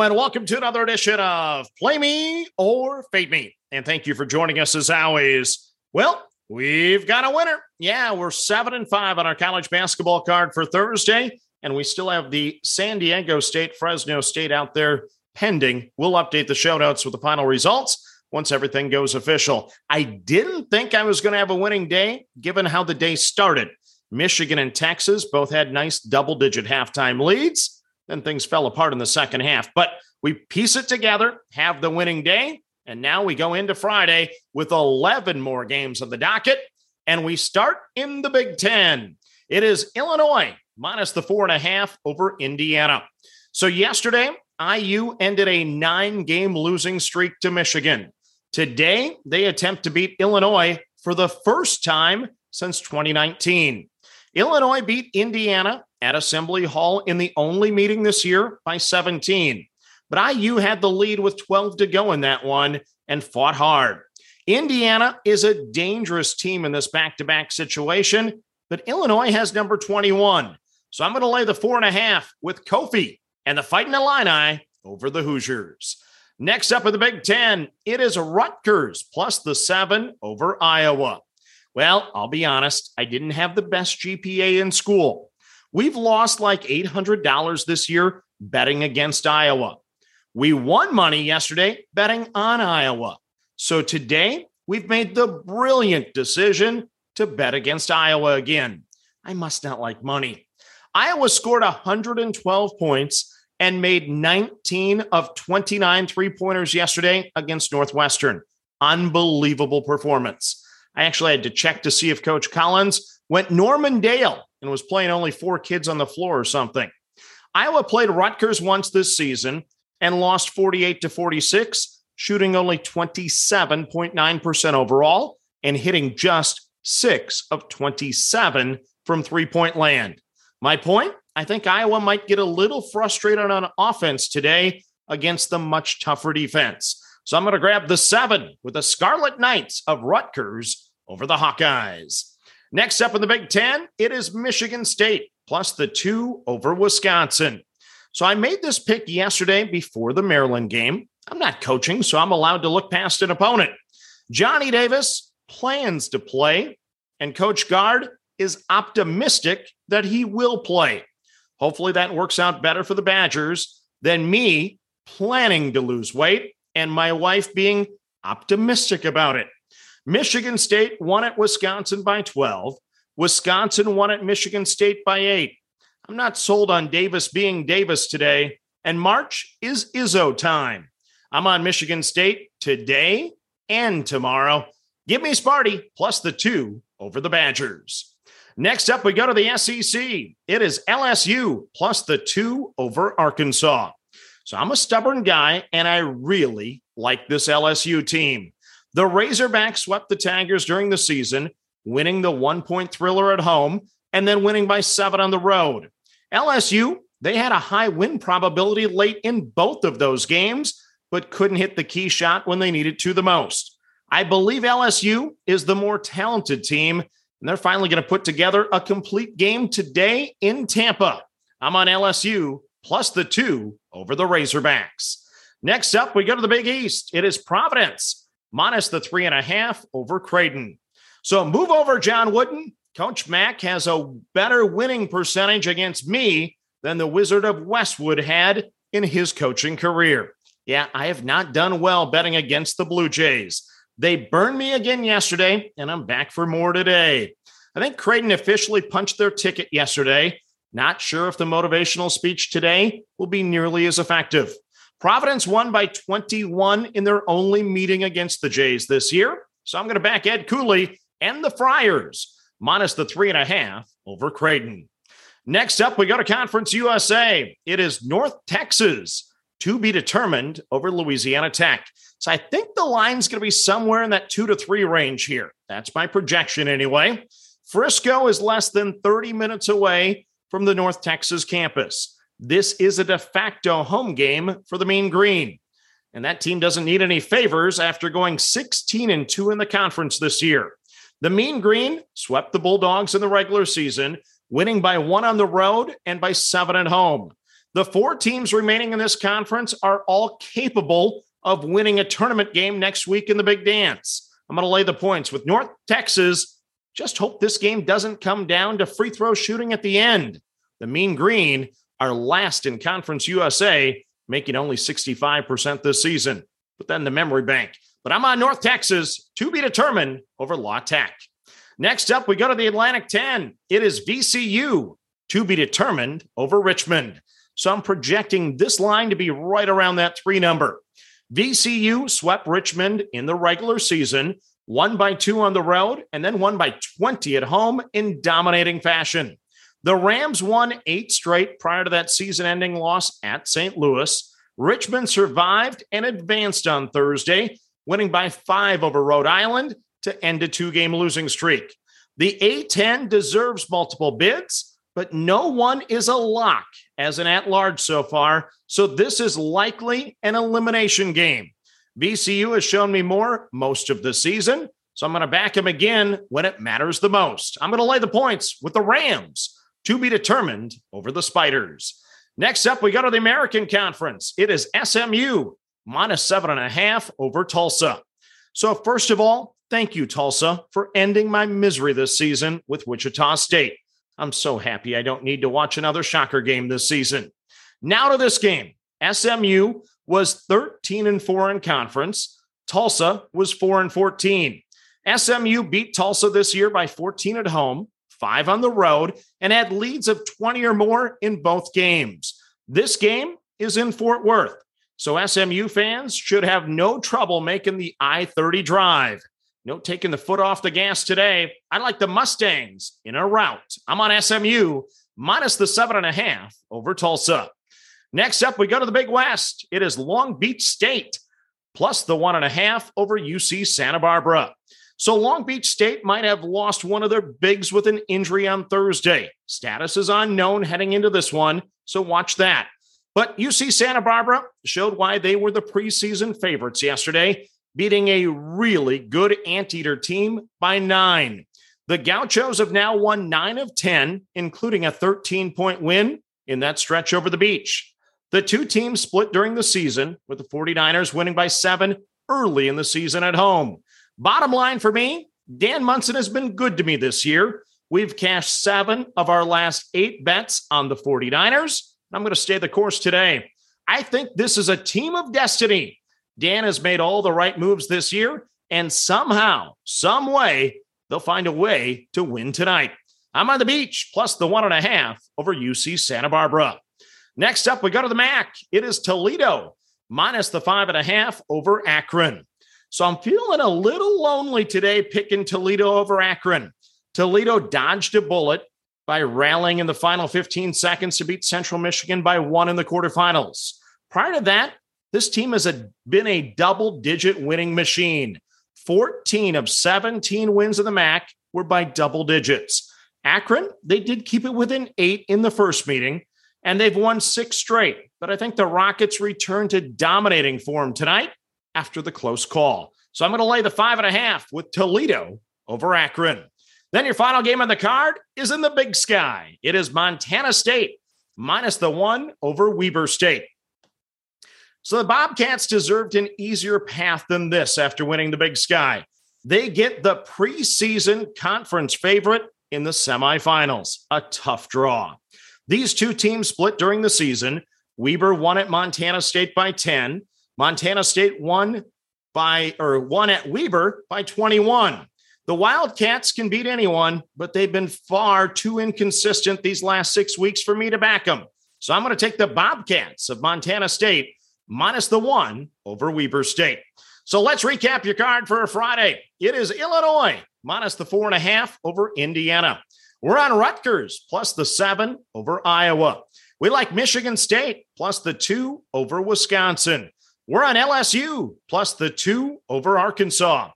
And welcome to another edition of Play Me or Fade Me. And thank you for joining us as always. Well, we've got a winner. Yeah, we're seven and five on our college basketball card for Thursday, and we still have the San Diego State, Fresno State out there pending. We'll update the show notes with the final results once everything goes official. I didn't think I was going to have a winning day given how the day started. Michigan and Texas both had nice double digit halftime leads. Then things fell apart in the second half. But we piece it together, have the winning day, and now we go into Friday with 11 more games on the docket. And we start in the Big Ten. It is Illinois minus the four and a half over Indiana. So yesterday, IU ended a nine game losing streak to Michigan. Today, they attempt to beat Illinois for the first time since 2019. Illinois beat Indiana at Assembly Hall in the only meeting this year by 17. But IU had the lead with 12 to go in that one and fought hard. Indiana is a dangerous team in this back to back situation, but Illinois has number 21. So I'm going to lay the four and a half with Kofi and the Fighting Illini over the Hoosiers. Next up in the Big Ten, it is Rutgers plus the seven over Iowa. Well, I'll be honest, I didn't have the best GPA in school. We've lost like $800 this year betting against Iowa. We won money yesterday betting on Iowa. So today, we've made the brilliant decision to bet against Iowa again. I must not like money. Iowa scored 112 points and made 19 of 29 three pointers yesterday against Northwestern. Unbelievable performance. I actually had to check to see if Coach Collins went Norman Dale and was playing only four kids on the floor or something. Iowa played Rutgers once this season and lost 48 to 46, shooting only 27.9% overall and hitting just six of 27 from three point land. My point I think Iowa might get a little frustrated on offense today against the much tougher defense. So I'm going to grab the seven with the Scarlet Knights of Rutgers over the Hawkeyes. Next up in the Big Ten, it is Michigan State plus the two over Wisconsin. So I made this pick yesterday before the Maryland game. I'm not coaching, so I'm allowed to look past an opponent. Johnny Davis plans to play, and Coach Gard is optimistic that he will play. Hopefully, that works out better for the Badgers than me planning to lose weight and my wife being optimistic about it. Michigan State won at Wisconsin by 12. Wisconsin won at Michigan State by eight. I'm not sold on Davis being Davis today, and March is Izzo time. I'm on Michigan State today and tomorrow. Give me Sparty plus the two over the Badgers. Next up, we go to the SEC. It is LSU plus the two over Arkansas. So I'm a stubborn guy, and I really like this LSU team. The Razorbacks swept the Tigers during the season, winning the one point thriller at home and then winning by seven on the road. LSU, they had a high win probability late in both of those games, but couldn't hit the key shot when they needed to the most. I believe LSU is the more talented team, and they're finally going to put together a complete game today in Tampa. I'm on LSU plus the two over the Razorbacks. Next up, we go to the Big East. It is Providence minus the three and a half over Creighton. So move over, John Wooden. Coach Mack has a better winning percentage against me than the Wizard of Westwood had in his coaching career. Yeah, I have not done well betting against the Blue Jays. They burned me again yesterday, and I'm back for more today. I think Creighton officially punched their ticket yesterday. Not sure if the motivational speech today will be nearly as effective. Providence won by 21 in their only meeting against the Jays this year. So I'm going to back Ed Cooley and the Friars minus the three and a half over Creighton. Next up, we go to Conference USA. It is North Texas to be determined over Louisiana Tech. So I think the line's going to be somewhere in that two to three range here. That's my projection anyway. Frisco is less than 30 minutes away from the North Texas campus. This is a de facto home game for the Mean Green. And that team doesn't need any favors after going 16 and 2 in the conference this year. The Mean Green swept the Bulldogs in the regular season, winning by one on the road and by seven at home. The four teams remaining in this conference are all capable of winning a tournament game next week in the Big Dance. I'm going to lay the points with North Texas. Just hope this game doesn't come down to free throw shooting at the end. The Mean Green are last in Conference USA, making only 65% this season. But then the memory bank. But I'm on North Texas to be determined over La Tech. Next up, we go to the Atlantic 10. It is VCU to be determined over Richmond. So I'm projecting this line to be right around that three number. VCU swept Richmond in the regular season, won by two on the road, and then won by 20 at home in dominating fashion. The Rams won eight straight prior to that season ending loss at St. Louis. Richmond survived and advanced on Thursday, winning by five over Rhode Island to end a two game losing streak. The A10 deserves multiple bids, but no one is a lock as an at large so far. So this is likely an elimination game. VCU has shown me more most of the season. So I'm going to back him again when it matters the most. I'm going to lay the points with the Rams to be determined over the Spiders. Next up, we go to the American Conference. It is SMU minus seven and a half over Tulsa. So, first of all, thank you, Tulsa, for ending my misery this season with Wichita State. I'm so happy I don't need to watch another shocker game this season. Now to this game. SMU was 13 and 4 in conference. Tulsa was 4 and 14. SMU beat Tulsa this year by 14 at home, 5 on the road, and had leads of 20 or more in both games. This game is in Fort Worth. So SMU fans should have no trouble making the I 30 drive. No taking the foot off the gas today. I like the Mustangs in a rout. I'm on SMU minus the seven and a half over Tulsa. Next up, we go to the Big West. It is Long Beach State plus the one and a half over UC Santa Barbara. So Long Beach State might have lost one of their bigs with an injury on Thursday. Status is unknown heading into this one, so watch that. But UC Santa Barbara showed why they were the preseason favorites yesterday beating a really good anteater team by nine. The Gauchos have now won nine of 10, including a 13 point win in that stretch over the beach. The two teams split during the season, with the 49ers winning by seven early in the season at home. Bottom line for me, Dan Monson has been good to me this year. We've cashed seven of our last eight bets on the 49ers. I'm going to stay the course today. I think this is a team of destiny Dan has made all the right moves this year, and somehow, some way, they'll find a way to win tonight. I'm on the beach, plus the one and a half over UC Santa Barbara. Next up, we go to the MAC. It is Toledo, minus the five and a half over Akron. So I'm feeling a little lonely today picking Toledo over Akron. Toledo dodged a bullet by rallying in the final 15 seconds to beat Central Michigan by one in the quarterfinals. Prior to that, this team has a, been a double digit winning machine. 14 of 17 wins in the MAC were by double digits. Akron, they did keep it within eight in the first meeting, and they've won six straight. But I think the Rockets return to dominating form tonight after the close call. So I'm going to lay the five and a half with Toledo over Akron. Then your final game on the card is in the big sky. It is Montana State minus the one over Weber State. So the Bobcats deserved an easier path than this after winning the Big Sky. They get the preseason conference favorite in the semifinals, a tough draw. These two teams split during the season. Weber won at Montana State by 10. Montana State won by or won at Weber by 21. The Wildcats can beat anyone, but they've been far too inconsistent these last six weeks for me to back them. So I'm going to take the Bobcats of Montana State minus the one over Weber State. So let's recap your card for Friday. It is Illinois minus the four and a half over Indiana. We're on Rutgers plus the seven over Iowa. We like Michigan State plus the two over Wisconsin. We're on LSU plus the two over Arkansas.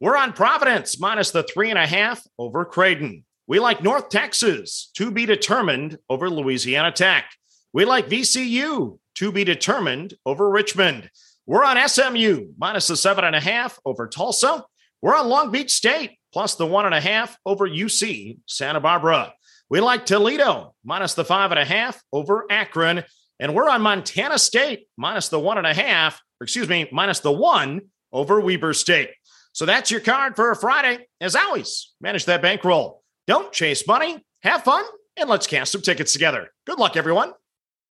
We're on Providence minus the three and a half over Creighton. We like North Texas to be determined over Louisiana Tech. We like VCU to be determined over Richmond. We're on SMU minus the seven and a half over Tulsa. We're on Long Beach State plus the one and a half over UC Santa Barbara. We like Toledo minus the five and a half over Akron. And we're on Montana State minus the one and a half, excuse me, minus the one over Weber State. So that's your card for a Friday. As always, manage that bankroll. Don't chase money, have fun, and let's cast some tickets together. Good luck, everyone.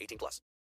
18 plus.